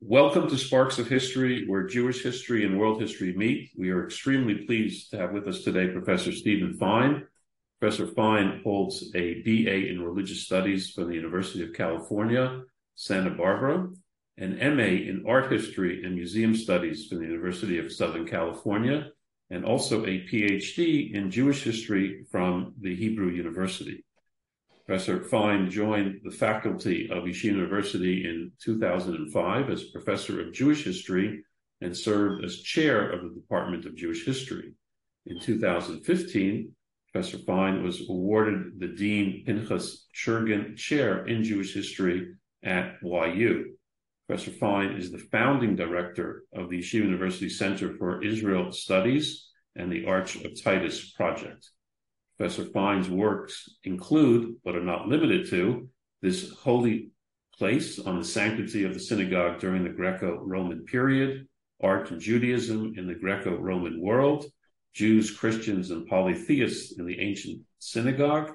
Welcome to Sparks of History, where Jewish history and world history meet. We are extremely pleased to have with us today Professor Steven Fine. Professor Fine holds a BA in Religious Studies from the University of California, Santa Barbara, an MA in Art History and Museum Studies from the University of Southern California, and also a PhD in Jewish History from the Hebrew University. Professor Fine joined the faculty of Yeshiva University in 2005 as professor of Jewish history and served as chair of the Department of Jewish History. In 2015, Professor Fine was awarded the Dean Pinchas Shurgin Chair in Jewish History at YU. Professor Fine is the founding director of the Yeshiva University Center for Israel Studies and the Arch of Titus Project. Professor Fine's works include, but are not limited to, this holy place on the sanctity of the synagogue during the Greco Roman period, art and Judaism in the Greco Roman world, Jews, Christians, and polytheists in the ancient synagogue,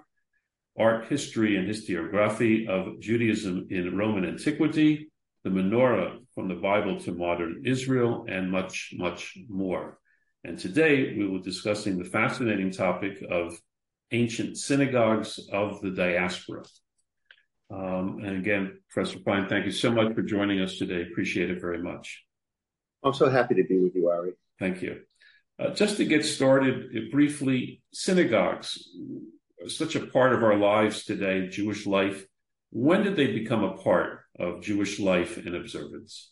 art history and historiography of Judaism in Roman antiquity, the menorah from the Bible to modern Israel, and much, much more. And today we will be discussing the fascinating topic of ancient synagogues of the diaspora. Um, and again, Professor Fine, thank you so much for joining us today. Appreciate it very much. I'm so happy to be with you, Ari. Thank you. Uh, just to get started uh, briefly, synagogues, such a part of our lives today, Jewish life. When did they become a part of Jewish life and observance?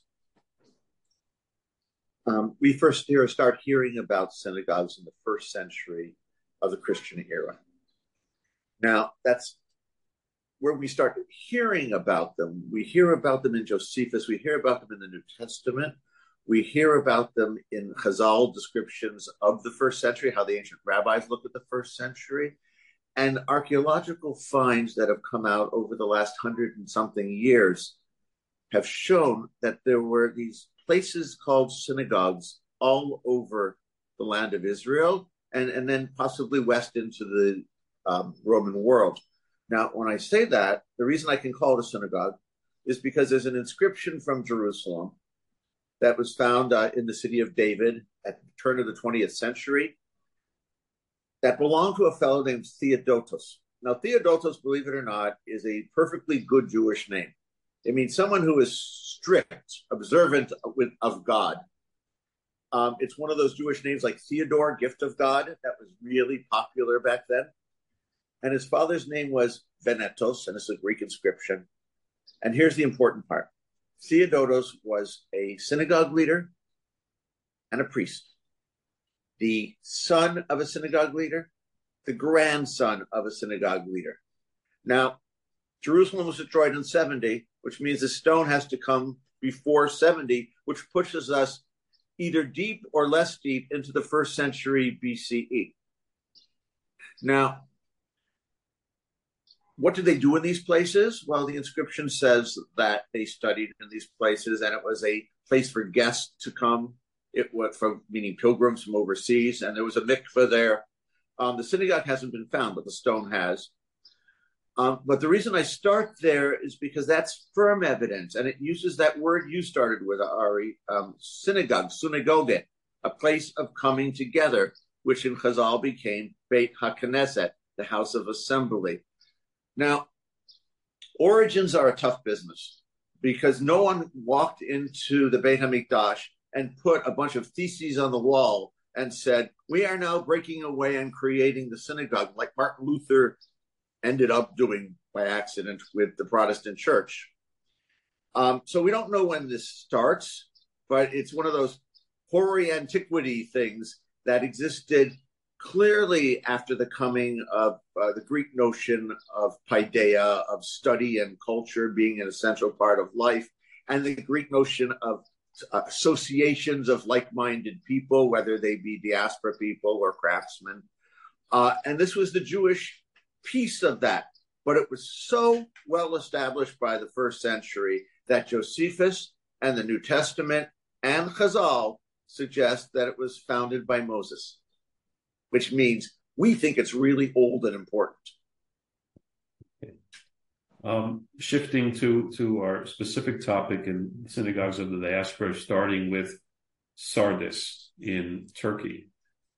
Um, we first hear, start hearing about synagogues in the first century of the Christian era. Now, that's where we start hearing about them. We hear about them in Josephus, we hear about them in the New Testament, we hear about them in Chazal descriptions of the first century, how the ancient rabbis looked at the first century, and archaeological finds that have come out over the last hundred and something years have shown that there were these places called synagogues all over the land of Israel and, and then possibly west into the um, Roman world. Now, when I say that, the reason I can call it a synagogue is because there's an inscription from Jerusalem that was found uh, in the city of David at the turn of the 20th century that belonged to a fellow named Theodotus. Now, Theodotus, believe it or not, is a perfectly good Jewish name. It means someone who is strict, observant of God. Um, it's one of those Jewish names like Theodore, gift of God, that was really popular back then and his father's name was Vettenos, and it's a Greek inscription. And here's the important part Theodotos was a synagogue leader and a priest, the son of a synagogue leader, the grandson of a synagogue leader. Now, Jerusalem was destroyed in 70, which means the stone has to come before 70, which pushes us either deep or less deep into the first century BCE. Now, what did they do in these places? Well, the inscription says that they studied in these places, and it was a place for guests to come. It was from meaning pilgrims from overseas, and there was a mikveh there. Um, the synagogue hasn't been found, but the stone has. Um, but the reason I start there is because that's firm evidence, and it uses that word you started with, Ari, um, synagogue, synagogue, a place of coming together, which in Chazal became Beit HaKnesset, the house of assembly. Now, origins are a tough business because no one walked into the Beit HaMikdash and put a bunch of theses on the wall and said, We are now breaking away and creating the synagogue, like Martin Luther ended up doing by accident with the Protestant church. Um, so we don't know when this starts, but it's one of those hoary antiquity things that existed clearly after the coming of uh, the Greek notion of paideia, of study and culture being an essential part of life, and the Greek notion of uh, associations of like-minded people, whether they be diaspora people or craftsmen. Uh, and this was the Jewish piece of that. But it was so well established by the first century that Josephus and the New Testament and Chazal suggest that it was founded by Moses which means we think it's really old and important. Um, shifting to, to our specific topic in synagogues of the diaspora, starting with Sardis in Turkey.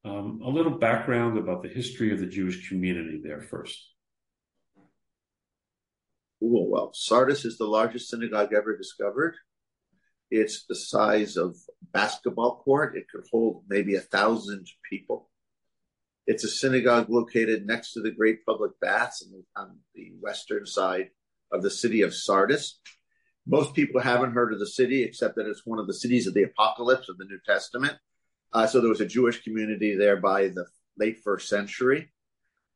Um, a little background about the history of the Jewish community there first. Well, well, Sardis is the largest synagogue ever discovered. It's the size of basketball court. It could hold maybe a thousand people. It's a synagogue located next to the great public baths on the western side of the city of Sardis. Most people haven't heard of the city, except that it's one of the cities of the apocalypse of the New Testament. Uh, so there was a Jewish community there by the late first century.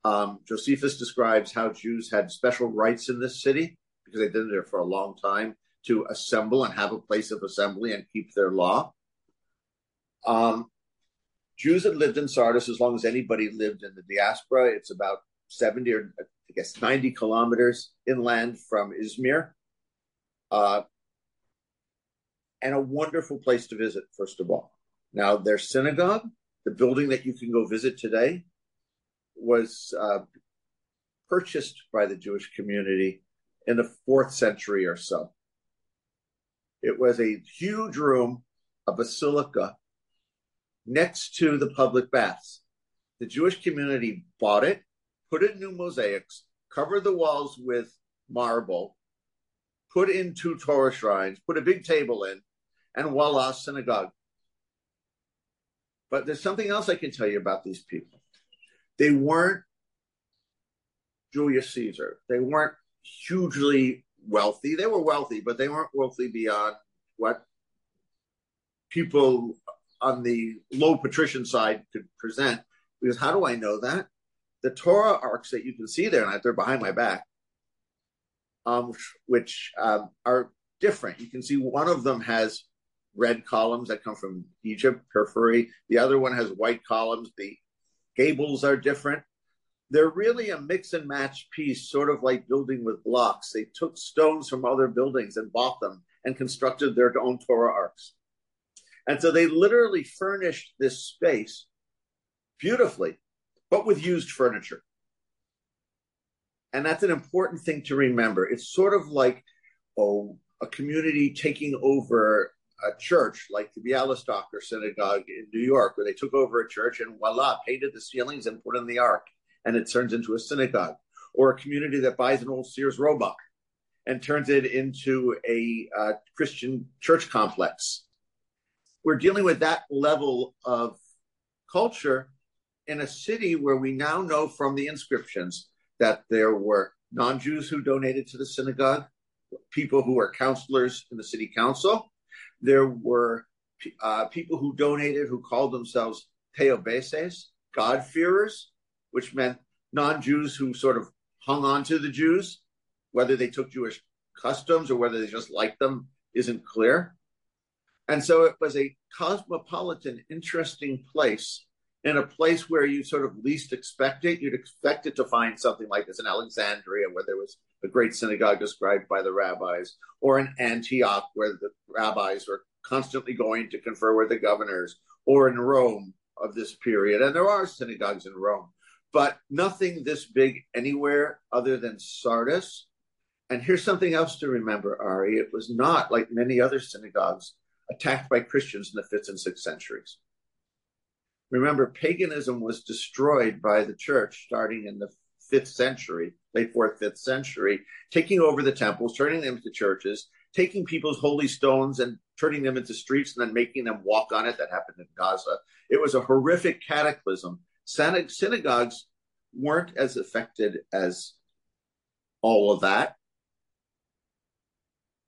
Um, Josephus describes how Jews had special rights in this city because they'd been there for a long time to assemble and have a place of assembly and keep their law. Um, Jews had lived in Sardis as long as anybody lived in the diaspora. It's about 70 or I guess 90 kilometers inland from Izmir. Uh, and a wonderful place to visit, first of all. Now, their synagogue, the building that you can go visit today, was uh, purchased by the Jewish community in the fourth century or so. It was a huge room, a basilica next to the public baths. The Jewish community bought it, put in new mosaics, covered the walls with marble, put in two Torah shrines, put a big table in, and voila, synagogue. But there's something else I can tell you about these people. They weren't Julius Caesar. They weren't hugely wealthy. They were wealthy, but they weren't wealthy beyond what people on the low patrician side could present. Because how do I know that? The Torah arks that you can see there, and they're behind my back, um, which um, are different. You can see one of them has red columns that come from Egypt, porphyry. The other one has white columns. The gables are different. They're really a mix and match piece, sort of like building with blocks. They took stones from other buildings and bought them and constructed their own Torah arks. And so they literally furnished this space beautifully, but with used furniture. And that's an important thing to remember. It's sort of like oh, a community taking over a church like the Bialystoker Synagogue in New York, where they took over a church and voila, painted the ceilings and put in the ark, and it turns into a synagogue. Or a community that buys an old Sears Roebuck and turns it into a uh, Christian church complex we're dealing with that level of culture in a city where we now know from the inscriptions that there were non Jews who donated to the synagogue, people who were counselors in the city council. There were uh, people who donated who called themselves Theosebeis, God-fearers, which meant non Jews who sort of hung on to the Jews. Whether they took Jewish customs or whether they just liked them isn't clear. And so it was a cosmopolitan, interesting place in a place where you sort of least expect it. You'd expect it to find something like this in Alexandria, where there was a great synagogue described by the rabbis, or in Antioch, where the rabbis were constantly going to confer with the governors, or in Rome of this period. And there are synagogues in Rome, but nothing this big anywhere other than Sardis. And here's something else to remember, Ari. It was not like many other synagogues attacked by Christians in the fifth and sixth centuries. Remember, paganism was destroyed by the church starting in the fifth century, late fourth, fifth century, taking over the temples, turning them into churches, taking people's holy stones and turning them into streets and then making them walk on it. That happened in Gaza. It was a horrific cataclysm. Synagogues weren't as affected as all of that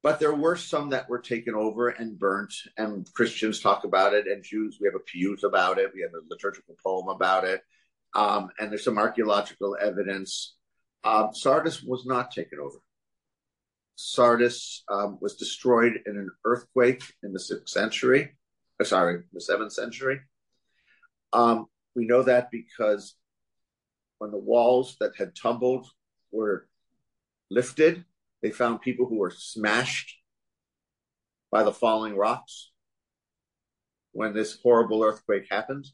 but there were some that were taken over and burnt and christians talk about it and jews we have a piyut about it we have a liturgical poem about it um, and there's some archaeological evidence. Um, sardis was not taken over. Sardis um, was destroyed in an earthquake in the sixth century uh, sorry the seventh century. Um, we know that because when the walls that had tumbled were lifted they found people who were smashed by the falling rocks. When this horrible earthquake happened.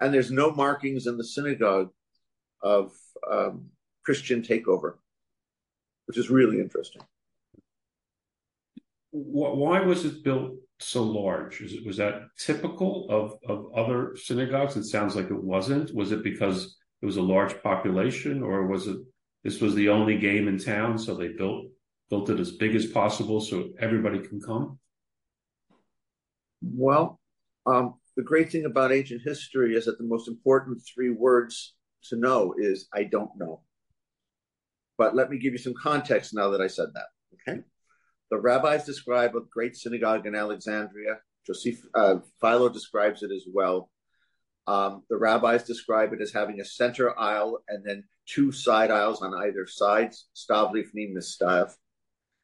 And there's no markings in the synagogue of um, Christian takeover. which is really interesting. Why was it built so large? It, was that typical of, of other synagogues? It sounds like it wasn't. Was it because it was a large population, or was it this was the only game in town, so they built built it as big as possible so everybody can come? Well, um, the great thing about ancient history is that the most important three words to know is I don't know. But let me give you some context now that I said that. Okay. The rabbis describe a great synagogue in Alexandria. Joseph uh, Philo describes it as well. Um, the rabbis describe it as having a center aisle and then two side aisles on either side. Stavlifnim mistav.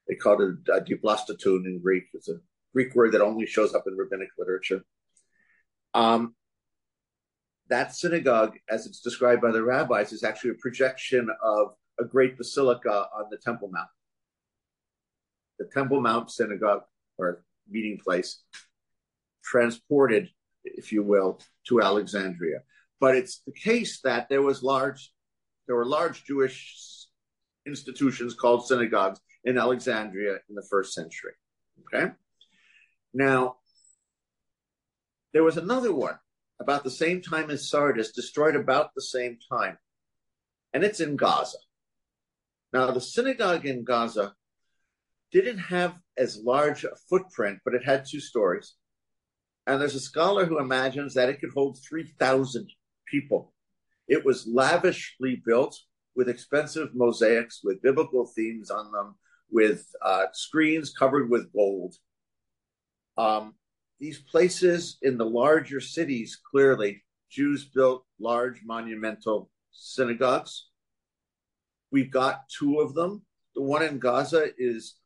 They call it a diplastatun in Greek. It's a Greek word that only shows up in rabbinic literature. Um, that synagogue, as it's described by the rabbis, is actually a projection of a great basilica on the Temple Mount. The Temple Mount synagogue or meeting place transported, if you will, to Alexandria. But it's the case that there was large, there were large Jewish institutions called synagogues in Alexandria in the first century. Okay. Now, there was another one about the same time as Sardis, destroyed about the same time, and it's in Gaza. Now, the synagogue in Gaza didn't have as large a footprint, but it had two stories. And there's a scholar who imagines that it could hold 3,000 people. It was lavishly built with expensive mosaics, with biblical themes on them, with uh, screens covered with gold. Um, these places in the larger cities, clearly, Jews built large monumental synagogues. We've got two of them. The one in Gaza is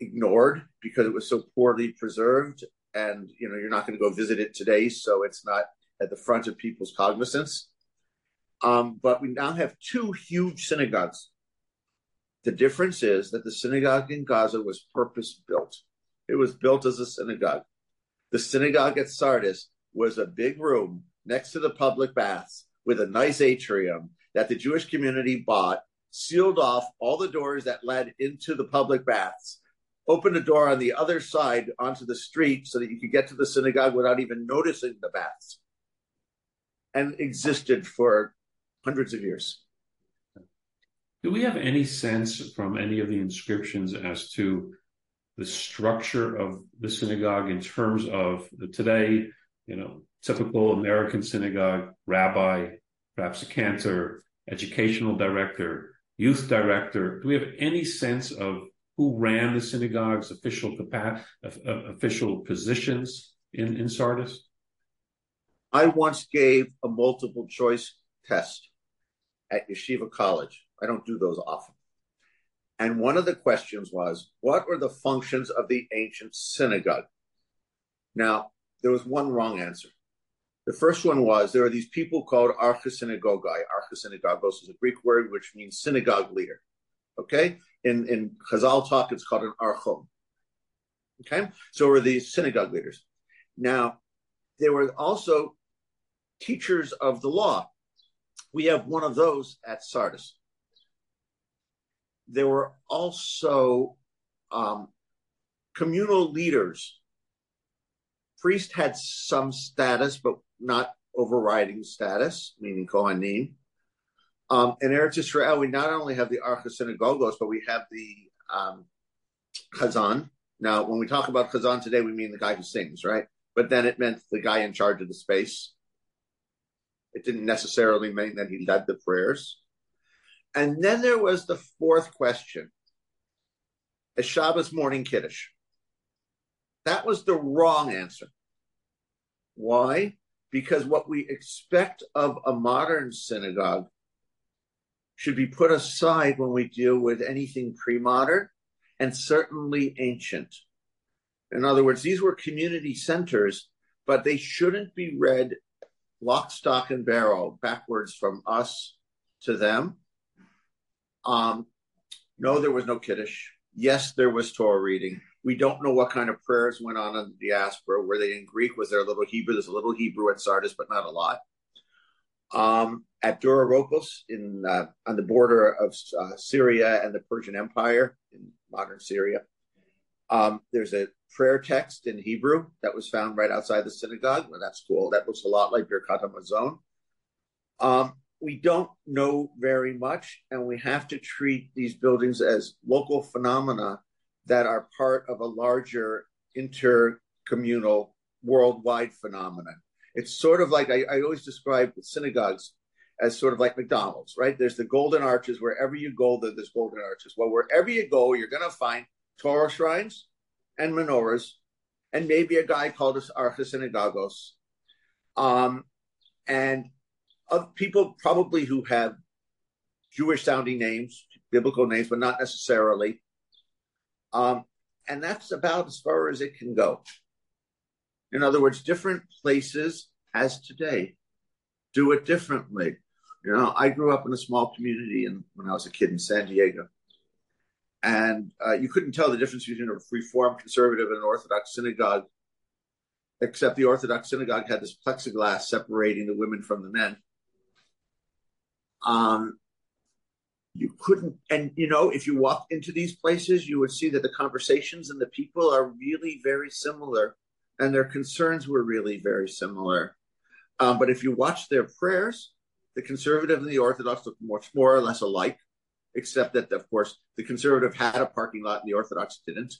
ignored because it was so poorly preserved, and you know you're not going to go visit it today, so it's not at the front of people's cognizance. Um, but we now have two huge synagogues. The difference is that the synagogue in Gaza was purpose built. It was built as a synagogue. The synagogue at Sardis was a big room next to the public baths with a nice atrium that the Jewish community bought, sealed off all the doors that led into the public baths, opened a door on the other side onto the street so that you could get to the synagogue without even noticing the baths, and existed for hundreds of years. Do we have any sense from any of the inscriptions as to the structure of the synagogue in terms of the today, you know, typical American synagogue, rabbi, perhaps a cantor, educational director, youth director. Do we have any sense of who ran the synagogue's official official positions in, in Sardis? I once gave a multiple choice test at Yeshiva College. I don't do those often. And one of the questions was, what were the functions of the ancient synagogue? Now, there was one wrong answer. The first one was there are these people called archisynagogai. Archisynagogos is a Greek word which means synagogue leader. Okay? In, in Chazal talk, it's called an archon. Okay? So were these synagogue leaders. Now, there were also teachers of the law. We have one of those at Sardis there were also um, communal leaders. Priest had some status, but not overriding status, meaning Kohanim. Um, in Eretz Israel, we not only have the Archisynagogos, but we have the um, Chazan. Now, when we talk about Chazan today, we mean the guy who sings, right? But then it meant the guy in charge of the space. It didn't necessarily mean that he led the prayers. And then there was the fourth question a Shabbos morning Kiddush. That was the wrong answer. Why? Because what we expect of a modern synagogue should be put aside when we deal with anything pre modern and certainly ancient. In other words, these were community centers, but they shouldn't be read lock, stock, and barrel backwards from us to them um, no, there was no Kiddush. Yes, there was Torah reading. We don't know what kind of prayers went on in the diaspora. Were they in Greek? Was there a little Hebrew? There's a little Hebrew at Sardis, but not a lot. um, at Dura-Europos in uh, on the border of uh, Syria and the Persian Empire in modern Syria. Um, there's a prayer text in Hebrew that was found right outside the synagogue. Well, that's cool. That looks a lot like Birkat Hamazon. Um, we don't know very much, and we have to treat these buildings as local phenomena that are part of a larger intercommunal worldwide phenomenon. It's sort of like I, I always describe synagogues as sort of like McDonald's, right? There's the golden arches. Wherever you go, there's golden arches. Well, wherever you go, you're going to find Torah shrines and menorahs, and maybe a guy called us Archis Um, and of people probably who have Jewish sounding names, biblical names, but not necessarily. Um, and that's about as far as it can go. In other words, different places, as today, do it differently. You know, I grew up in a small community in, when I was a kid in San Diego. And uh, you couldn't tell the difference between a Reform conservative and an Orthodox synagogue, except the Orthodox synagogue had this plexiglass separating the women from the men. Um, you couldn't, and you know, if you walked into these places, you would see that the conversations and the people are really very similar, and their concerns were really very similar. Um, but if you watch their prayers, the conservative and the Orthodox look much more or less alike, except that, of course, the conservative had a parking lot and the Orthodox didn't.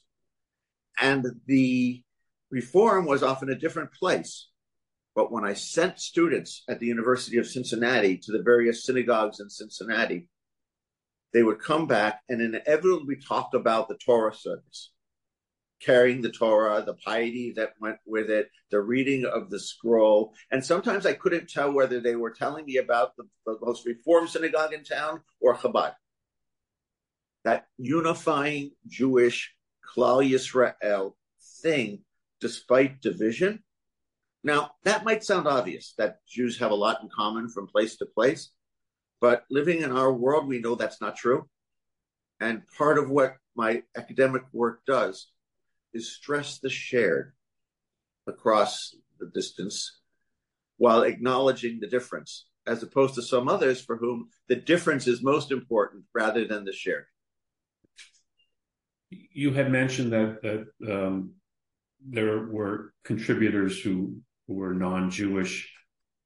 And the reform was often a different place. But when I sent students at the University of Cincinnati to the various synagogues in Cincinnati, they would come back and inevitably talk about the Torah service, carrying the Torah, the piety that went with it, the reading of the scroll. And sometimes I couldn't tell whether they were telling me about the, the most reformed synagogue in town or Chabad. That unifying Jewish Klal Yisrael thing, despite division, now, that might sound obvious that Jews have a lot in common from place to place, but living in our world, we know that's not true. And part of what my academic work does is stress the shared across the distance while acknowledging the difference, as opposed to some others for whom the difference is most important rather than the shared. You had mentioned that that um, there were contributors who who were non-Jewish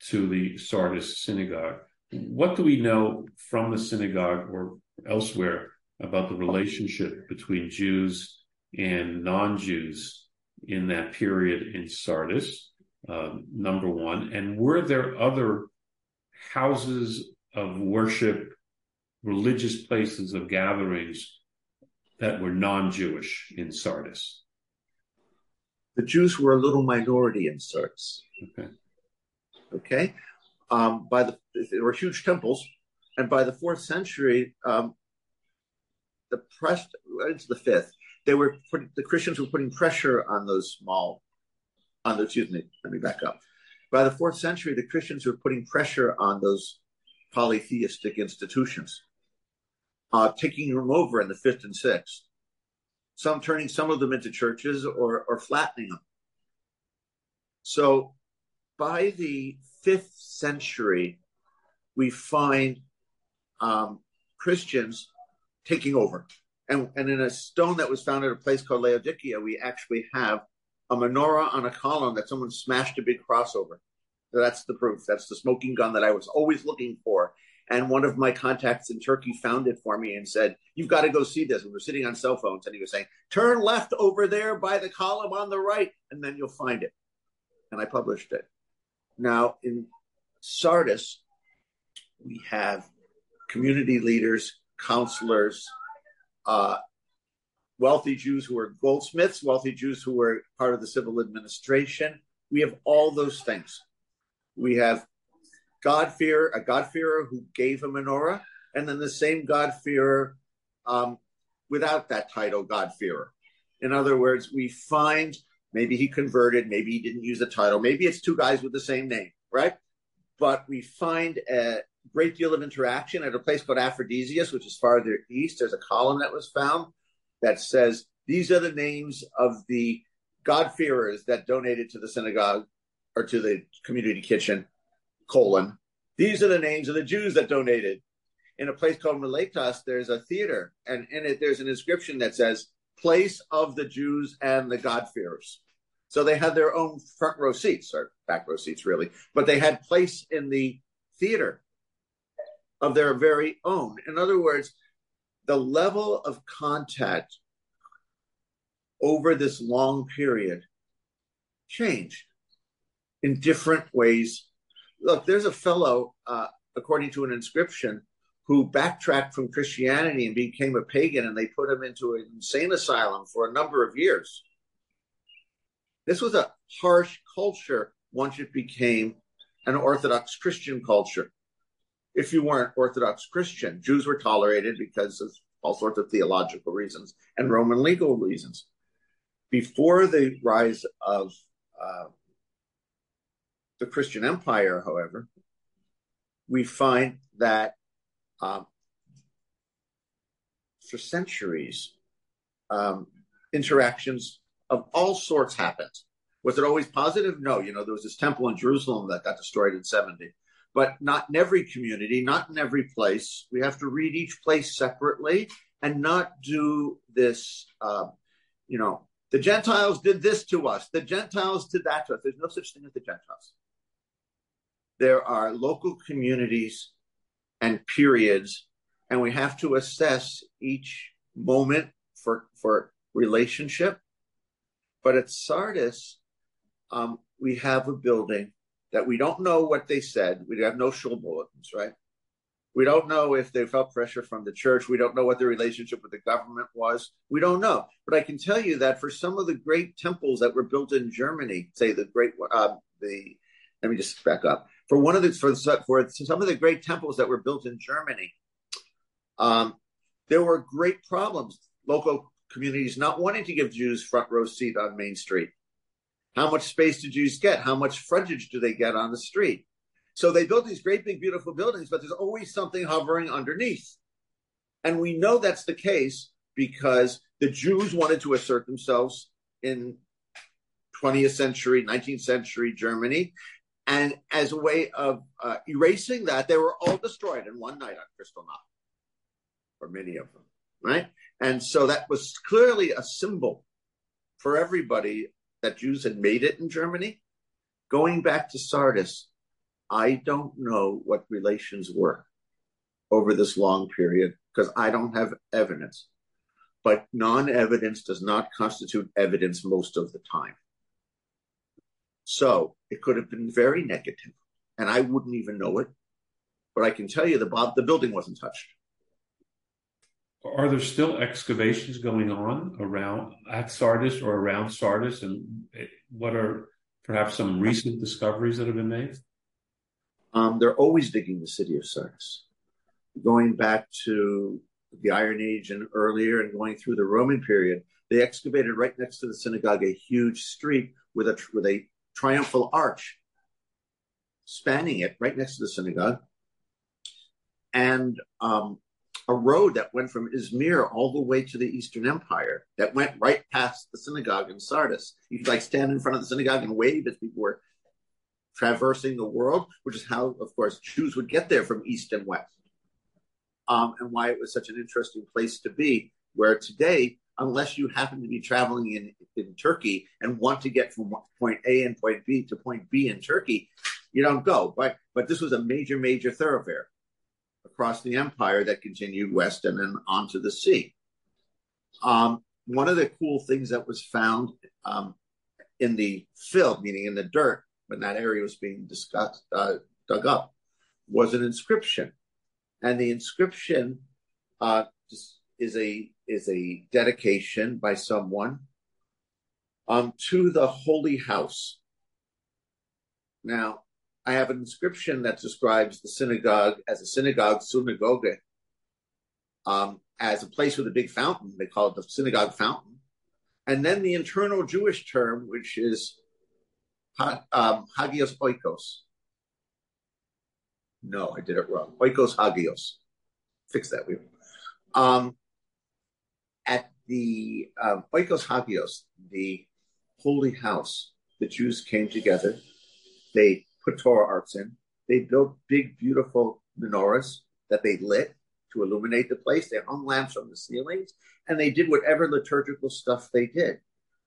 to the Sardis synagogue. What do we know from the synagogue or elsewhere about the relationship between Jews and non-Jews in that period in Sardis? Uh, number one, and were there other houses of worship, religious places of gatherings that were non-Jewish in Sardis? The Jews were a little minority in Sardis. Okay. Okay. Um, by the there were huge temples, and by the fourth century, um, the press into the fifth, they were putting, the Christians were putting pressure on those small, on the excuse me, let me back up. By the fourth century, the Christians were putting pressure on those polytheistic institutions, uh, taking them over in the fifth and sixth some turning some of them into churches or, or flattening them. So by the fifth century, we find um, Christians taking over. And, and in a stone that was found at a place called Laodicea, we actually have a menorah on a column that someone smashed a big cross over. So that's the proof. That's the smoking gun that I was always looking for and one of my contacts in Turkey found it for me and said, You've got to go see this. We were sitting on cell phones and he was saying, Turn left over there by the column on the right, and then you'll find it. And I published it. Now, in Sardis, we have community leaders, counselors, uh, wealthy Jews who are goldsmiths, wealthy Jews who were part of the civil administration. We have all those things. We have God-fearer, a God-fearer who gave a menorah, and then the same God-fearer um, without that title, God-fearer. In other words, we find maybe he converted, maybe he didn't use the title, maybe it's two guys with the same name, right? But we find a great deal of interaction at a place called Aphrodisias, which is farther east. There's a column that was found that says these are the names of the God-fearers that donated to the synagogue or to the community kitchen colon These are the names of the Jews that donated. In a place called Miletus, there's a theater, and in it there's an inscription that says "Place of the Jews and the God-fearers." So they had their own front row seats or back row seats, really, but they had place in the theater of their very own. In other words, the level of contact over this long period changed in different ways. Look, there's a fellow, uh, according to an inscription, who backtracked from Christianity and became a pagan, and they put him into an insane asylum for a number of years. This was a harsh culture once it became an Orthodox Christian culture. If you weren't Orthodox Christian, Jews were tolerated because of all sorts of theological reasons and Roman legal reasons. Before the rise of uh, the Christian Empire, however, we find that um, for centuries, um, interactions of all sorts happened. Was it always positive? No. You know, there was this temple in Jerusalem that got destroyed in 70, but not in every community, not in every place. We have to read each place separately and not do this, uh, you know, the Gentiles did this to us, the Gentiles did that to us. There's no such thing as the Gentiles. There are local communities and periods, and we have to assess each moment for, for relationship. But at Sardis, um, we have a building that we don't know what they said. We have no shul bulletins, right? We don't know if they felt pressure from the church. We don't know what the relationship with the government was. We don't know. But I can tell you that for some of the great temples that were built in Germany, say the great, uh, the, let me just back up. For one of the, for, for some of the great temples that were built in Germany, um, there were great problems. Local communities not wanting to give Jews front row seat on Main Street. How much space do Jews get? How much frontage do they get on the street? So they built these great big beautiful buildings, but there's always something hovering underneath. And we know that's the case because the Jews wanted to assert themselves in 20th century, 19th century Germany. And as a way of uh, erasing that, they were all destroyed in one night on Kristallnacht, or many of them, right? And so that was clearly a symbol for everybody that Jews had made it in Germany. Going back to Sardis, I don't know what relations were over this long period because I don't have evidence. But non evidence does not constitute evidence most of the time. So it could have been very negative, and I wouldn't even know it. But I can tell you the, the building wasn't touched. Are there still excavations going on around at Sardis or around Sardis? And what are perhaps some recent discoveries that have been made? Um, they're always digging the city of Sardis, going back to the Iron Age and earlier, and going through the Roman period. They excavated right next to the synagogue a huge street with a with a triumphal arch spanning it right next to the synagogue, and um, a road that went from Izmir all the way to the Eastern Empire that went right past the synagogue in Sardis. You could like stand in front of the synagogue and wave as people were traversing the world, which is how, of course, Jews would get there from east and west. Um, and why it was such an interesting place to be, where today, unless you happen to be traveling in, in Turkey and want to get from point A and point B to point B in Turkey, you don't go. But but this was a major, major thoroughfare across the empire that continued west and then onto the sea. Um, one of the cool things that was found um, in the fill, meaning in the dirt, when that area was being discussed, uh, dug up, was an inscription, and the inscription uh, is a is a dedication by someone um, to the holy house. Now, I have an inscription that describes the synagogue as a synagogue, synagogue, um, as a place with a big fountain. They call it the synagogue fountain. And then the internal Jewish term, which is um, hagios oikos. No, I did it wrong. Oikos hagios. Fix that. We um, at the um, oikos hagios, the holy house, the Jews came together. They put Torah arks in. They built big, beautiful menorahs that they lit to illuminate the place. They hung lamps from the ceilings, and they did whatever liturgical stuff they did.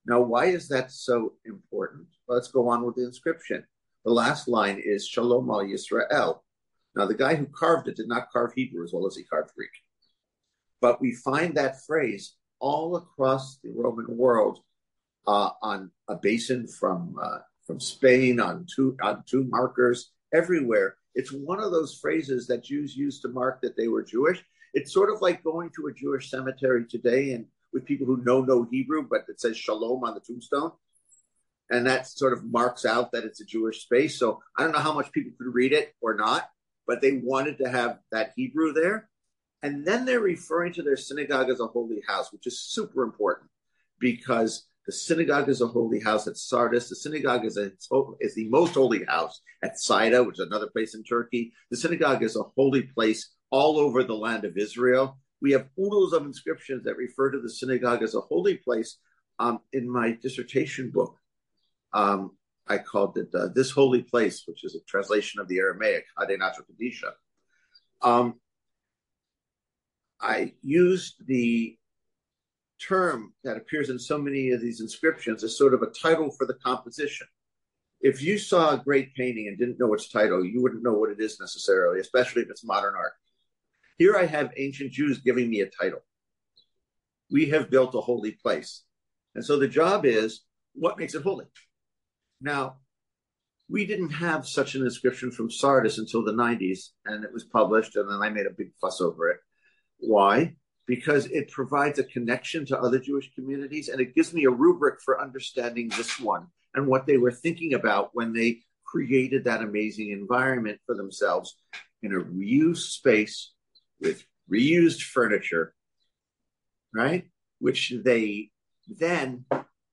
Now, why is that so important? Let's go on with the inscription. The last line is Shalom al Yisrael. Now, the guy who carved it did not carve Hebrew as well as he carved Greek. But we find that phrase all across the Roman world uh, on a basin from uh, from Spain, on two on two markers everywhere. It's one of those phrases that Jews used to mark that they were Jewish. It's sort of like going to a Jewish cemetery today and with people who know no Hebrew, but it says Shalom on the tombstone. And that sort of marks out that it's a Jewish space. So I don't know how much people could read it or not, but they wanted to have that Hebrew there. And then they're referring to their synagogue as a holy house, which is super important because the synagogue is a holy house at Sardis. The synagogue is, a, is the most holy house at Saida, which is another place in Turkey. The synagogue is a holy place all over the land of Israel. We have oodles of inscriptions that refer to the synagogue as a holy place. Um, in my dissertation book, um, I called it uh, This Holy Place, which is a translation of the Aramaic, Hade Kadisha. Um, I used the term that appears in so many of these inscriptions as sort of a title for the composition. If you saw a great painting and didn't know its title, you wouldn't know what it is necessarily, especially if it's modern art. Here I have ancient Jews giving me a title. We have built a holy place. And so the job is what makes it holy? Now, we didn't have such an inscription from Sardis until the 90s, and it was published, and then I made a big fuss over it. Why? Because it provides a connection to other Jewish communities, and it gives me a rubric for understanding this one and what they were thinking about when they created that amazing environment for themselves in a reused space with reused furniture, right? Which they then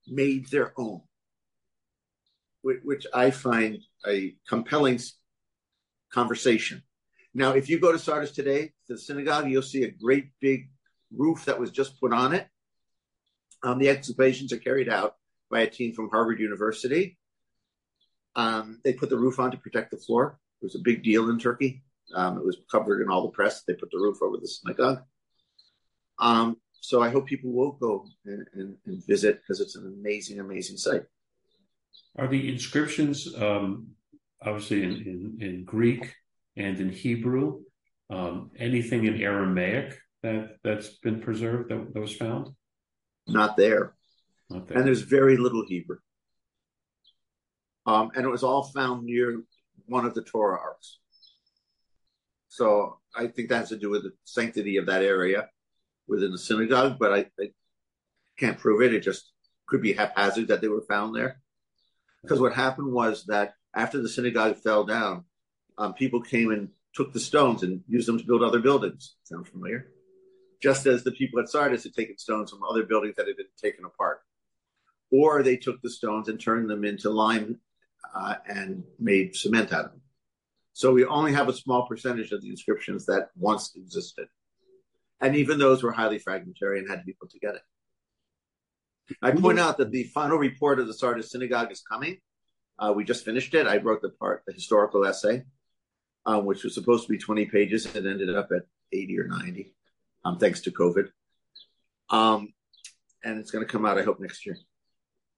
made their own which I find a compelling conversation. Now, if you go to Sardis today, to the synagogue, you'll see a great big roof that was just put on it. Um, the excavations are carried out by a team from Harvard University. Um, they put the roof on to protect the floor. It was a big deal in Turkey. Um, it was covered in all the press. They put the roof over the synagogue. Um, so I hope people will go and, and, and visit because it's an amazing, amazing site. Are the inscriptions um, obviously in, in, in, Greek and in Hebrew? Um, anything in Aramaic that that's been preserved that, that was found? Not there. Not there. And there's very little Hebrew. Um, and it was all found near one of the Torah arks. So I think that has to do with the sanctity of that area within the synagogue, but I, I can't prove it. It just could be haphazard that they were found there. Because what happened was that after the synagogue fell down, um, people came and took the stones and used them to build other buildings. Sound familiar? Just as the people at Sardis had taken stones from other buildings that had been taken apart. Or they took the stones and turned them into lime uh, and made cement out of them. So we only have a small percentage of the inscriptions that once existed. And even those were highly fragmentary and had to be put together. I point out that the final report of the Sardis Synagogue is coming. Uh, we just finished it. I wrote the part, the historical essay, uh, which was supposed to be 20 pages and ended up at 80 or 90, um, thanks to COVID. Um, and it's going to come out, I hope, next year.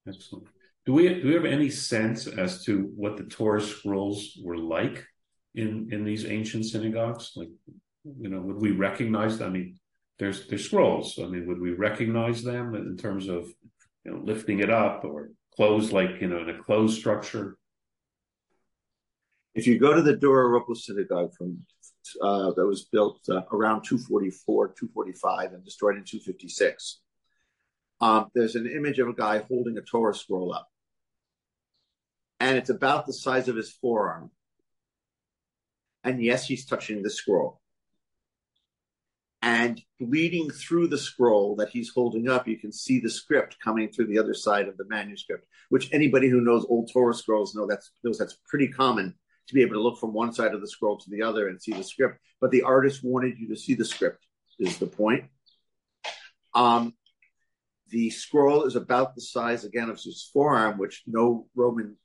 Excellent. Do we do we have any sense as to what the Torah scrolls were like in in these ancient synagogues? Like, you know, would we recognize? I mean, there's there's scrolls. I mean, would we recognize them in terms of you know lifting it up or closed like you know in a closed structure? If you go to the Dura-Europos synagogue from uh, that was built uh, around 244, 245, and destroyed in 256, um, there's an image of a guy holding a Torah scroll up, and it's about the size of his forearm. And yes, he's touching the scroll. And bleeding through the scroll that he's holding up, you can see the script coming through the other side of the manuscript, which anybody who knows old Torah scrolls know that's knows that's pretty common to be able to look from one side of the scroll to the other and see the script. But the artist wanted you to see the script, is the point. Um, the scroll is about the size again of his forearm, which no Roman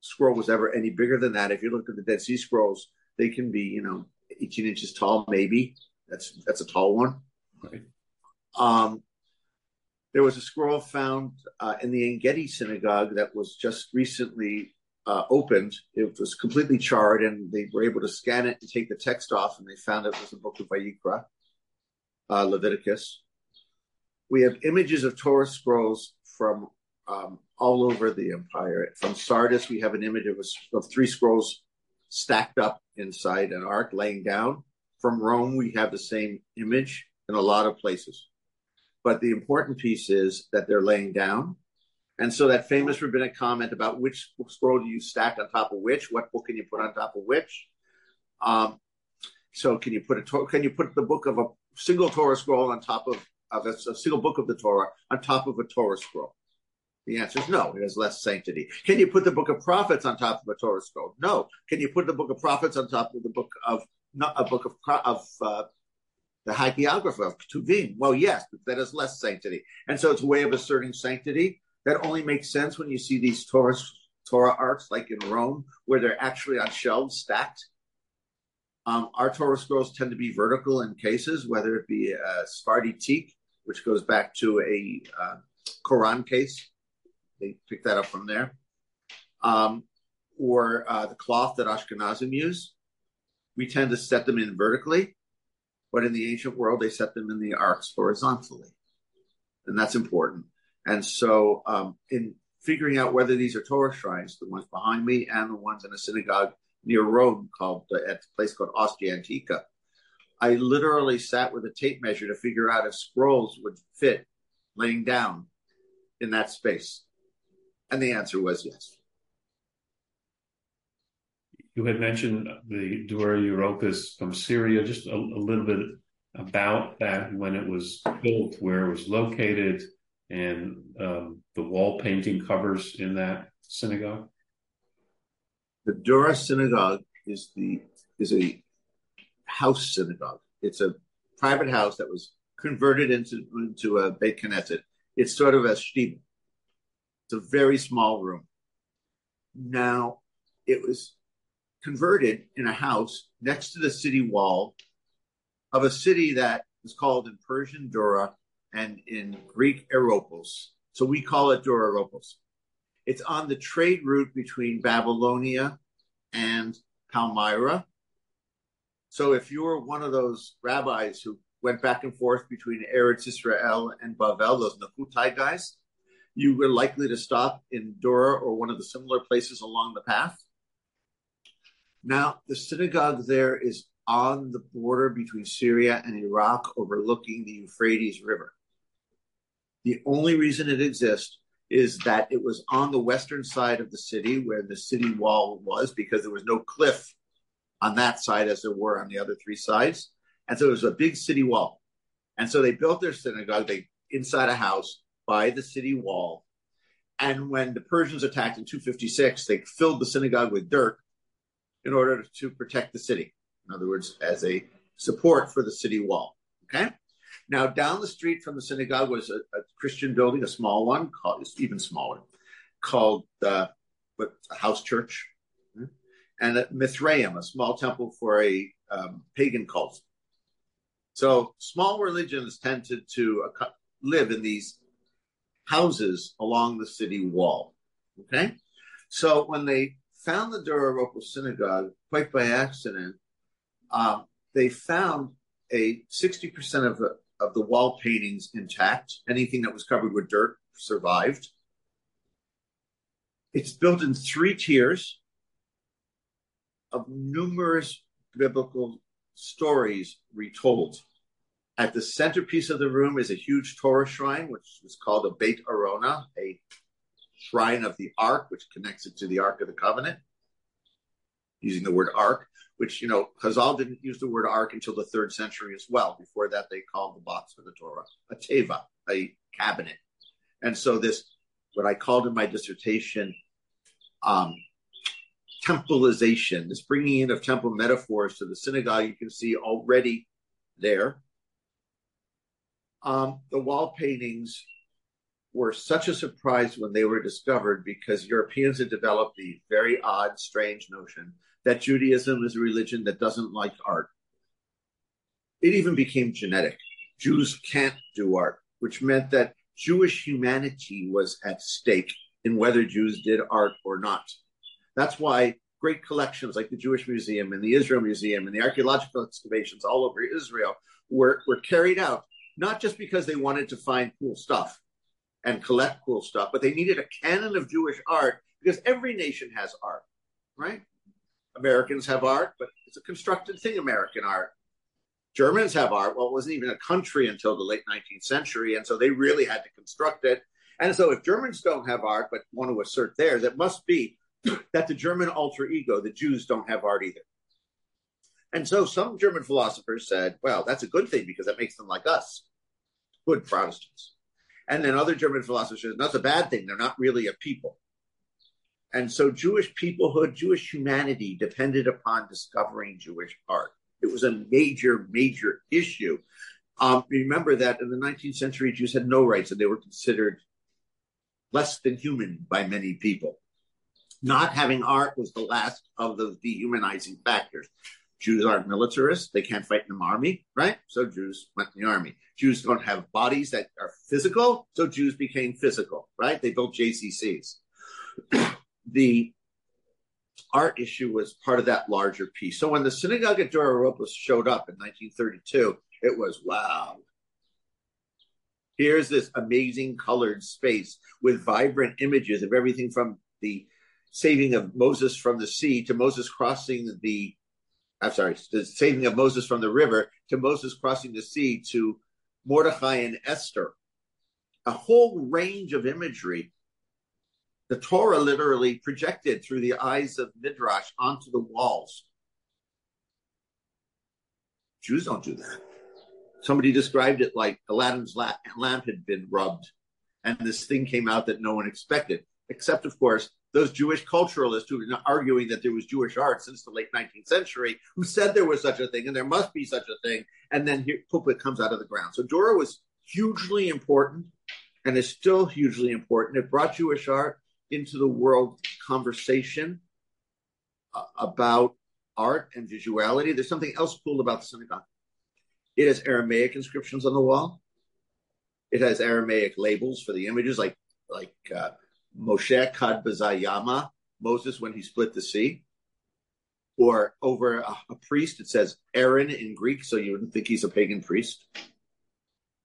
scroll was ever any bigger than that. If you look at the Dead Sea Scrolls, they can be, you know, 18 inches tall, maybe. That's that's a tall one. Right. Um, there was a scroll found uh, in the Engedi synagogue that was just recently uh, opened. It was completely charred, and they were able to scan it and take the text off, and they found it was the book of Vayikra, uh, Leviticus. We have images of Torah scrolls from um, all over the empire. From Sardis, we have an image of, a, of three scrolls stacked up inside an ark laying down. From Rome, we have the same image in a lot of places. But the important piece is that they're laying down. And so that famous rabbinic comment about which scroll do you stack on top of which, what book can you put on top of which? Um, so can you put a can you put the book of a single Torah scroll on top of, of a, a single book of the Torah on top of a Torah scroll? The answer is no. It has less sanctity. Can you put the book of prophets on top of a Torah scroll? No. Can you put the book of prophets on top of the book of not a book of of uh, the Hagiographa of Ketuvim? Well, yes, but that has less sanctity, and so it's a way of asserting sanctity that only makes sense when you see these Torah Torah arks like in Rome, where they're actually on shelves stacked. Um, our Torah scrolls tend to be vertical in cases, whether it be a Sephardi tik, which goes back to a uh, Quran case, they pick that up from there. Um, or uh, the cloth that Ashkenazim use. We tend to set them in vertically, but in the ancient world, they set them in the arks horizontally. And that's important. And so, um, in figuring out whether these are Torah shrines, the ones behind me and the ones in a synagogue near Rome called uh, at a place called Ostia Antica, I literally sat with a tape measure to figure out if scrolls would fit laying down in that space. And the answer was yes. You had mentioned the Dura Europos from Syria, just a, a little bit about that when it was built, where it was located, and um, the wall painting covers in that synagogue. The Dura synagogue is the is a house synagogue. It's a private house that was converted into into a Beit Knesset. It's sort of a shtib. It's a very small room. Now, it was converted in a house next to the city wall of a city that is called in Persian Dura and in Greek Europos. So we call it Dura Europos. It's on the trade route between Babylonia and Palmyra. So if you were one of those rabbis who went back and forth between Eretz Israel and Bavel, those Nehutei guys, you were likely to stop in Dura or one of the similar places along the path. Now, the synagogue there is on the border between Syria and Iraq, overlooking the Euphrates River. The only reason it exists is that it was on the western side of the city where the city wall was, because there was no cliff on that side as there were on the other three sides. And so it was a big city wall. And so they built their synagogue they inside a house by the city wall. And when the Persians attacked in 256, they filled the synagogue with dirt in order to protect the city. In other words, as a support for the city wall. Okay. Now, down the street from the synagogue was a, a Christian building, a small one, called even smaller, called uh, what a house church, and a Mithraeum, a small temple for a um, pagan cult. So, small religions tended to uh, live in these houses along the city wall. Okay? So when they found the Dura Europos synagogue, quite by accident, um, they found a 60% of the, of the wall paintings intact. Anything that was covered with dirt survived. It's built in three tiers of numerous biblical stories retold. At the centerpiece of the room is a huge Torah shrine, which was called a Beit Arona, a shrine of the Ark, which connects it to the Ark of the Covenant, using the word Ark, which, you know, Chazal didn't use the word Ark until the third century as well. Before that, they called the box for the Torah a Teva, a cabinet. And so this, what I called in my dissertation, um, templization, this bringing in of temple metaphors to the synagogue, you can see already there um, the wall paintings were such a surprise when they were discovered because Europeans had developed the very odd, strange notion that Judaism is a religion that doesn't like art. It even became genetic. Jews can't do art, which meant that Jewish humanity was at stake in whether Jews did art or not. That's why great collections like the Jewish Museum and the Israel Museum and the archaeological excavations all over Israel were, were carried out, not just because they wanted to find cool stuff and collect cool stuff, but they needed a canon of Jewish art because every nation has art, right? Americans have art, but it's a constructed thing, American art. Germans have art. Well, it wasn't even a country until the late 19th century, and so they really had to construct it. And so, if Germans don't have art but want to assert theirs, it must be that the German alter ego, the Jews, don't have art either. And so, some German philosophers said, well, that's a good thing because that makes them like us, good Protestants. And then other German philosophers said, that's a bad thing. They're not really a people. And so, Jewish peoplehood, Jewish humanity depended upon discovering Jewish art. It was a major, major issue. Um, remember that in the 19th century, Jews had no rights and they were considered less than human by many people. Not having art was the last of those dehumanizing factors. Jews aren't militarists. They can't fight in the army, right? So Jews went in the army. Jews don't have bodies that are physical, so Jews became physical, right? They built JCCs. the art issue was part of that larger piece. So when the synagogue at Dura Europos showed up in 1932, it was wow. Here's this amazing colored space with vibrant images of everything from the saving of Moses from the sea to Moses crossing the I'm sorry, the saving of Moses from the river to Moses crossing the sea to Mordecai and Esther. A whole range of imagery the Torah literally projected through the eyes of Midrash onto the walls. Jews don't do that. Somebody described it like Aladdin's lamp had been rubbed, and this thing came out that no one expected, except, of course, those Jewish culturalists who were arguing that there was Jewish art since the late 19th century, who said there was such a thing and there must be such a thing, and then here, it comes out of the ground. So Dura was hugely important and is still hugely important. It brought Jewish art into the world conversation uh, about art and visuality. There's something else cool about the synagogue. It has Aramaic inscriptions on the wall. It has Aramaic labels for the images, like like uh, Moshe Kad Bazayama, Moses when he split the sea. Or over a, a, priest, it says Aaron in Greek, so you wouldn't think he's a pagan priest.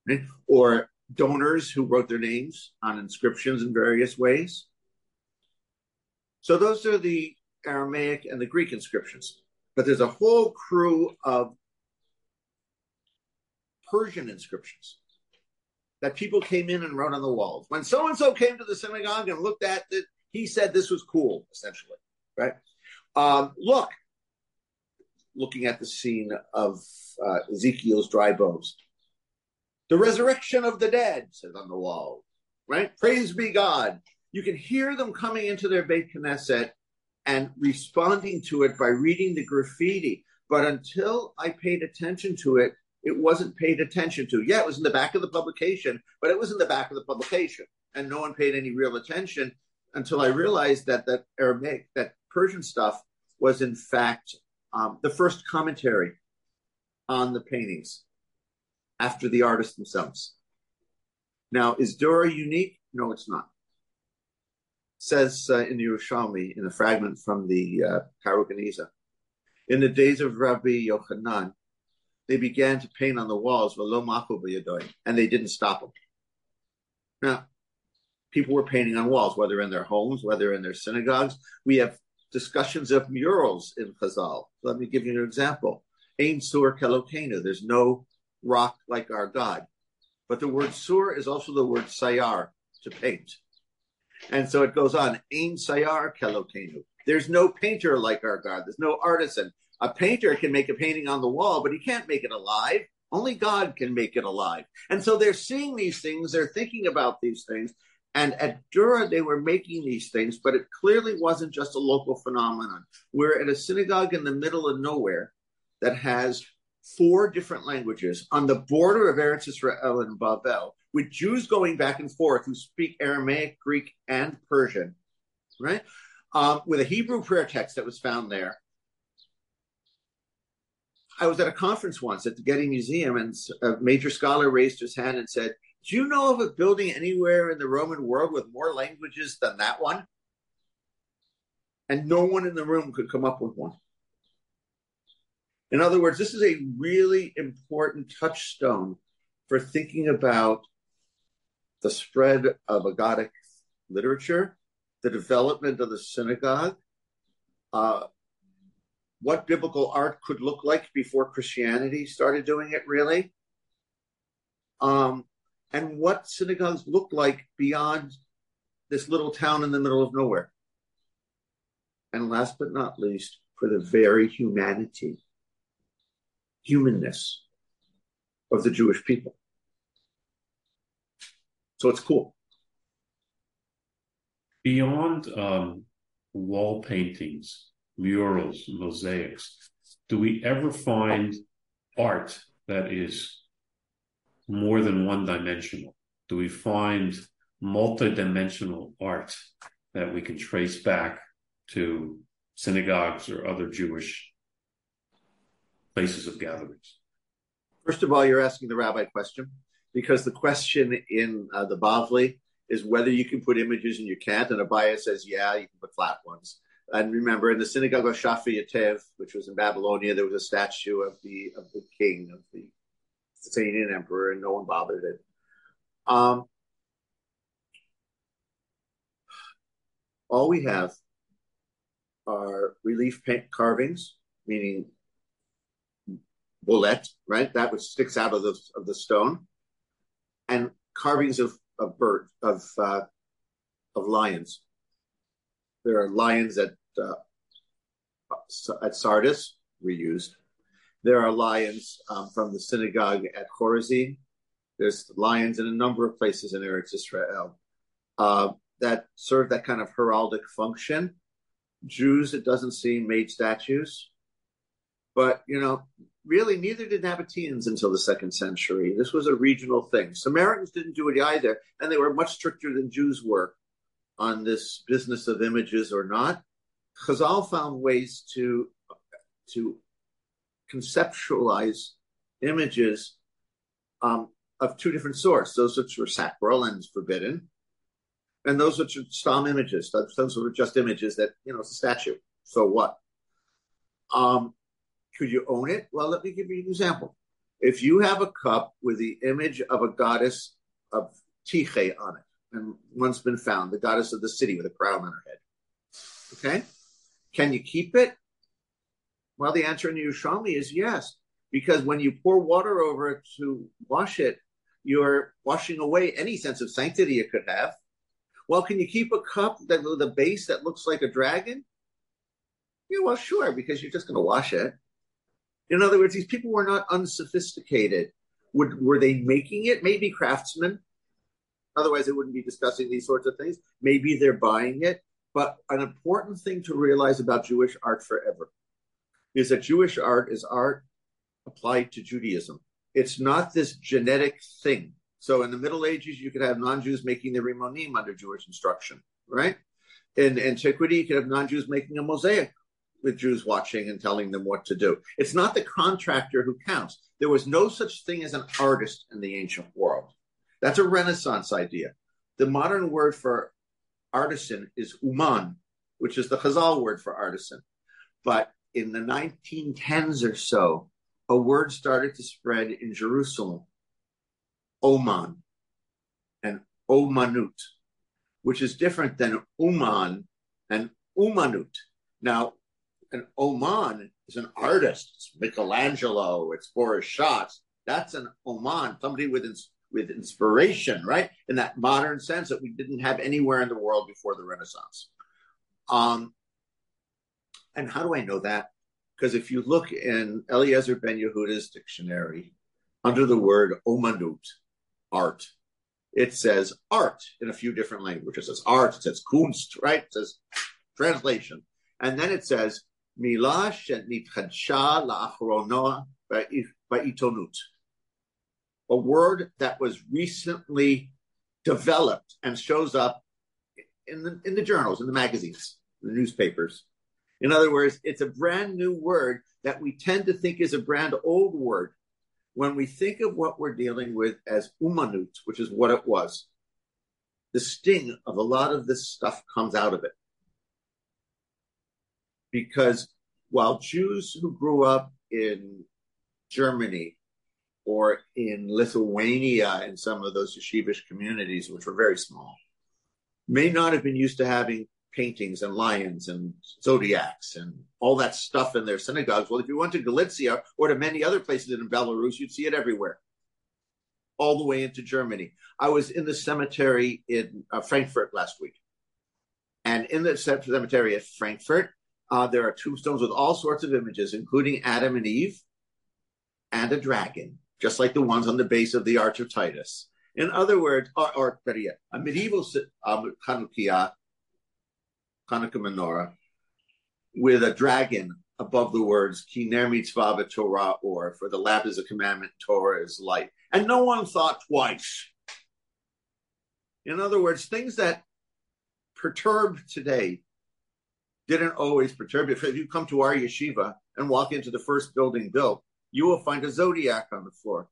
Right? Or donors who wrote their names on inscriptions in various ways. So those are the Aramaic and the Greek inscriptions. But there's a whole crew of Persian inscriptions that people came in and wrote on the walls. When so and so came to the synagogue and looked at it, he said this was cool, essentially, right? Um, look, looking at the scene of uh, Ezekiel's dry bones. The resurrection of the dead, says on the wall, right? Praise be God you can hear them coming into their Beit Knesset and responding to it by reading the graffiti. But until I paid attention to it, it wasn't paid attention to. Yeah, it was in the back of the publication, but it was in the back of the publication, and no one paid any real attention until I realized that that Aramaic, that Persian stuff, was in fact um, the first commentary on the paintings after the artists themselves. Now, is Dura unique? No, it's not says uh, in Yerushalmi, in a fragment from the uh, in the days of Rabbi Yochanan, they began to paint on the walls, and they didn't stop them. Now, people were painting on walls, whether in their homes, whether in their synagogues. We have discussions of murals in Chazal. Let me give you an example. Ein sur kelokenu. There's no rock like our God. But the word sur is also the word sayar, to paint. And so it goes on. Ein sayar kelokenu. There's no painter like our God. There's no artisan. A painter can make a painting on the wall, but he can't make it alive. Only God can make it alive. And so they're seeing these things, they're thinking about these things. And at Dura, they were making these things, but it clearly wasn't just a local phenomenon. We're at a synagogue in the middle of nowhere that has four different languages on the border of Eretz Israel and Babel, with Jews going back and forth who speak Aramaic, Greek, and Persian, right? Um, with a Hebrew prayer text that was found there. I was at a conference once at the Getty Museum, and a major scholar raised his hand and said, Do you know of a building anywhere in the Roman world with more languages than that one? And no one in the room could come up with one. In other words, this is a really important touchstone for thinking about the spread of Aggadic literature, the development of the synagogue, uh, what biblical art could look like before Christianity started doing it, really, um, and what synagogues look like beyond this little town in the middle of nowhere. And last but not least, for the very humanity humanness of the Jewish people. So it's cool. Beyond um, wall paintings, murals, mosaics, do we ever find art that is more than one dimensional? Do we find multidimensional art that we can trace back to synagogues or other Jewish places of gatherings? First of all, you're asking the rabbi question because the question in uh, the Bavli is whether you can put images and you can't, and Abaye says, yeah, you can put flat ones. And remember, in the synagogue of Shaf ve-Yatev, which was in Babylonia, there was a statue of the of the king of the Sasanian emperor, and no one bothered it. Um, all we have are relief paint carvings, meaning bullet, right? That which sticks out of the of the stone, and carvings of of bird of uh, of lions. There are lions at uh, at Sardis reused. There are lions um, from the synagogue at Chorazin. There's lions in a number of places in Eretz Israel uh, that serve that kind of heraldic function. Jews, it doesn't seem, made statues, but you know, really neither did Nabateans until the second century. This was a regional thing. Samaritans didn't do it either, and they were much stricter than Jews were on this business of images or not. Chazal found ways to to conceptualize images um, of two different sorts. Those which were sacral and forbidden, and those which are stam images. Those were just images that you know it's a statue. So what? Um, could you own it? Well, let me give you an example. If you have a cup with the image of a goddess of Tyche on it, and one's been found, the goddess of the city with a crown on her head, okay? Can you keep it? Well, the answer in the Yerushalmi is yes, because when you pour water over it to wash it, you're washing away any sense of sanctity it could have. Well, can you keep a cup that a base that looks like a dragon? Yeah, well, sure, because you're just going to wash it. In other words, these people were not unsophisticated. Would, were they making it? Maybe craftsmen. Otherwise, they wouldn't be discussing these sorts of things. Maybe they're buying it. But an important thing to realize about Jewish art forever is that Jewish art is art applied to Judaism. It's not this genetic thing. So in the Middle Ages, you could have non-Jews making the Rimonim under Jewish instruction, right? In antiquity, you could have non-Jews making a mosaic with Jews watching and telling them what to do. It's not the contractor who counts. There was no such thing as an artist in the ancient world. That's a Renaissance idea. The modern word for artisan is uman, which is the Chazal word for artisan. But in the 1910s or so, a word started to spread in Jerusalem, oman and omanut, which is different than uman and umanut. Now, an Oman is an artist. It's Michelangelo. It's Boris Schatz. That's an Oman, somebody with with inspiration, right? In that modern sense that we didn't have anywhere in the world before the Renaissance. Um, and how do I know that? Because if you look in Eliezer Ben Yehuda's dictionary, under the word omanut, art, it says art in a few different languages. It says art, it says kunst, right? It says translation. And then it says Milah שנתחדשה לאחרונה ba'itonut, a word that was recently developed and shows up in the, in the journals, in the magazines, the newspapers. In other words, it's a brand new word that we tend to think is a brand old word when we think of what we're dealing with as umanut, which is what it was. The sting of a lot of this stuff comes out of it. Because while Jews who grew up in Germany or in Lithuania in some of those yeshivish communities, which were very small, may not have been used to having paintings and lions and zodiacs and all that stuff in their synagogues. Well, if you went to Galicia or to many other places in Belarus, you'd see it everywhere, all the way into Germany. I was in the cemetery in uh, Frankfurt last week. And in the cemetery at Frankfurt, uh, there are tombstones with all sorts of images, including Adam and Eve and a dragon, just like the ones on the base of the Arch of Titus. In other words, or, or better yet, a medieval um, Hanukkah, Hanukkah menorah, with a dragon above the words "Ki ner mitzvah Torah," or "For the lamp is a commandment, Torah is light," and no one thought twice. In other words, things that perturb today didn't always perturb. You. If you come to our yeshiva and walk into the first building built, you will find a zodiac on the floor.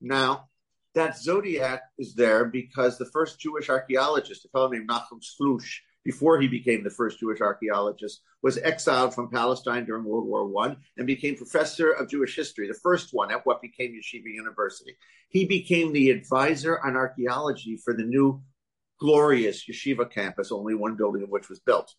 Now, that zodiac is there because the first Jewish archaeologist, a fellow named Nachum Slouschz, before he became the first Jewish archaeologist, was exiled from Palestine during World War One and became professor of Jewish history, the first one at what became Yeshiva University. He became the advisor on archaeology for the new glorious Yeshiva campus, only one building of which was built.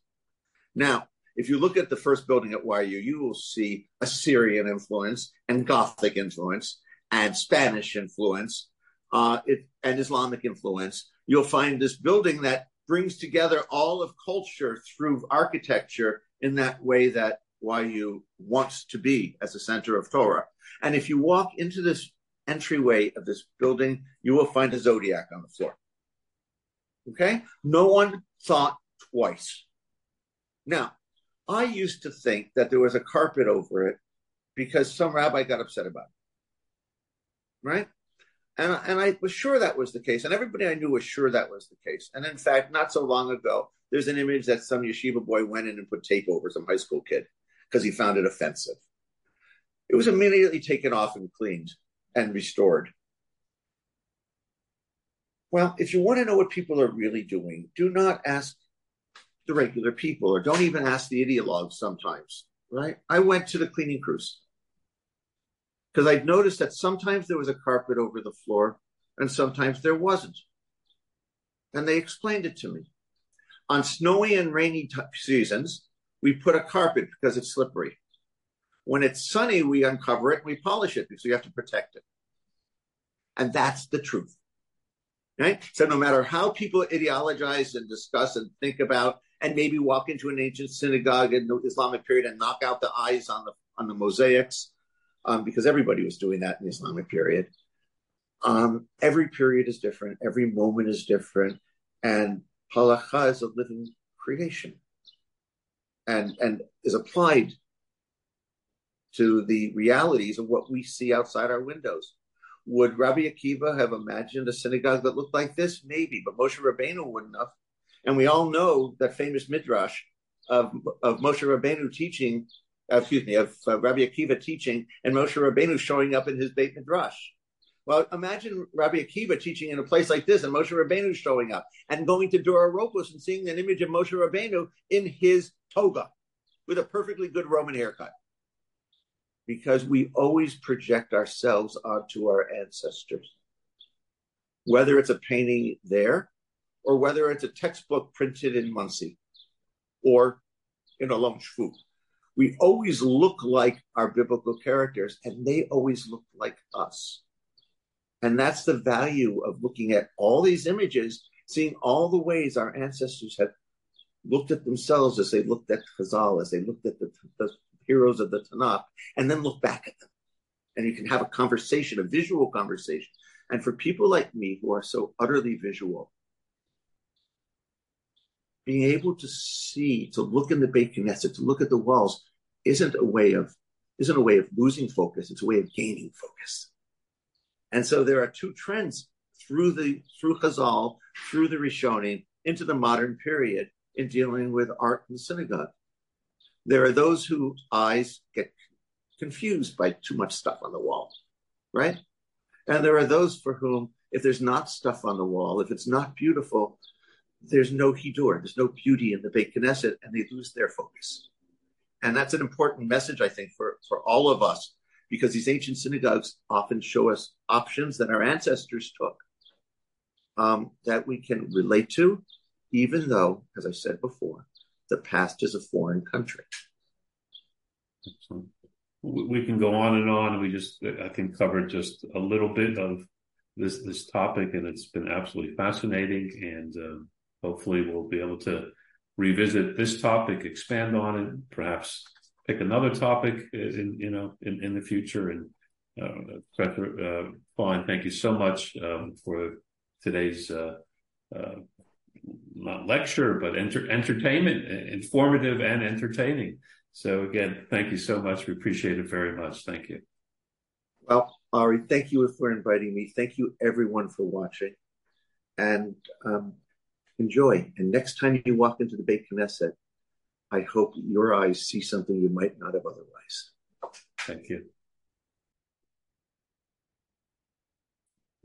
Now, if you look at the first building at YU, you will see Assyrian influence and Gothic influence and Spanish influence uh, it, and Islamic influence, you'll find this building that brings together all of culture through architecture in that way that YU wants to be as a center of Torah. And if you walk into this entryway of this building, you will find a zodiac on the floor. Okay? No one thought twice. Now, I used to think that there was a carpet over it because some rabbi got upset about it. Right? And, and I was sure that was the case. And everybody I knew was sure that was the case. And in fact, not so long ago, there's an image that some yeshiva boy went in and put tape over some high school kid because he found it offensive. It was immediately taken off and cleaned and restored. Well, if you want to know what people are really doing, do not ask the regular people or don't even ask the ideologues sometimes, right? I went to the cleaning crews because I'd noticed that sometimes there was a carpet over the floor and sometimes there wasn't. And they explained it to me. On snowy and rainy t- seasons, we put a carpet because it's slippery. When it's sunny, we uncover it and we polish it because we have to protect it. And that's the truth. Right? So no matter how people ideologize and discuss and think about and maybe walk into an ancient synagogue in the Islamic period and knock out the eyes on the on the mosaics, um, because everybody was doing that in the Islamic period. Um, every period is different, every moment is different, and halacha is a living creation and, and is applied to the realities of what we see outside our windows. Would Rabbi Akiva have imagined a synagogue that looked like this? Maybe, but Moshe Rabbeinu wouldn't have. And we all know that famous midrash of, of Moshe Rabbeinu teaching uh, excuse me, of uh, Rabbi Akiva teaching and Moshe Rabbeinu showing up in his Beit Midrash. Well, imagine Rabbi Akiva teaching in a place like this and Moshe Rabbeinu showing up and going to Dura Europos and seeing an image of Moshe Rabbeinu in his toga with a perfectly good Roman haircut. Because we always project ourselves onto our ancestors. Whether it's a painting there or whether it's a textbook printed in Monsey or in a Alon Shvut we always look like our biblical characters and they always look like us. And that's the value of looking at all these images, seeing all the ways our ancestors have looked at themselves as they looked at Chazal, as they looked at the, the heroes of the Tanakh, and then look back at them. And you can have a conversation, a visual conversation. And for people like me who are so utterly visual, being able to see, to look in the Beit Knesset, to look at the walls, isn't a way of isn't a way of losing focus, it's a way of gaining focus. And so there are two trends through the through Chazal, through the Rishonim, into the modern period in dealing with art in the synagogue. There are those whose eyes get confused by too much stuff on the wall, right? And there are those for whom, if there's not stuff on the wall, if it's not beautiful, there's no hidur, there's no beauty in the Beit Knesset, and they lose their focus. And that's an important message, I think, for, for all of us, because these ancient synagogues often show us options that our ancestors took um, that we can relate to, even though, as I said before, the past is a foreign country. We can go on and on. We just, I think, covered just a little bit of this this topic, and it's been absolutely fascinating. And um, hopefully, we'll be able to revisit this topic, expand on it, perhaps pick another topic in you know in, in the future. And uh, Professor uh, Fine, thank you so much um, for today's uh, uh, not lecture, but enter- entertainment, informative and entertaining. So again, thank you so much. We appreciate it very much. Thank you. Well, Ari, thank you for inviting me. Thank you everyone for watching, and um, enjoy. And next time you walk into the Beit Knesset, I hope your eyes see something you might not have otherwise. Thank you.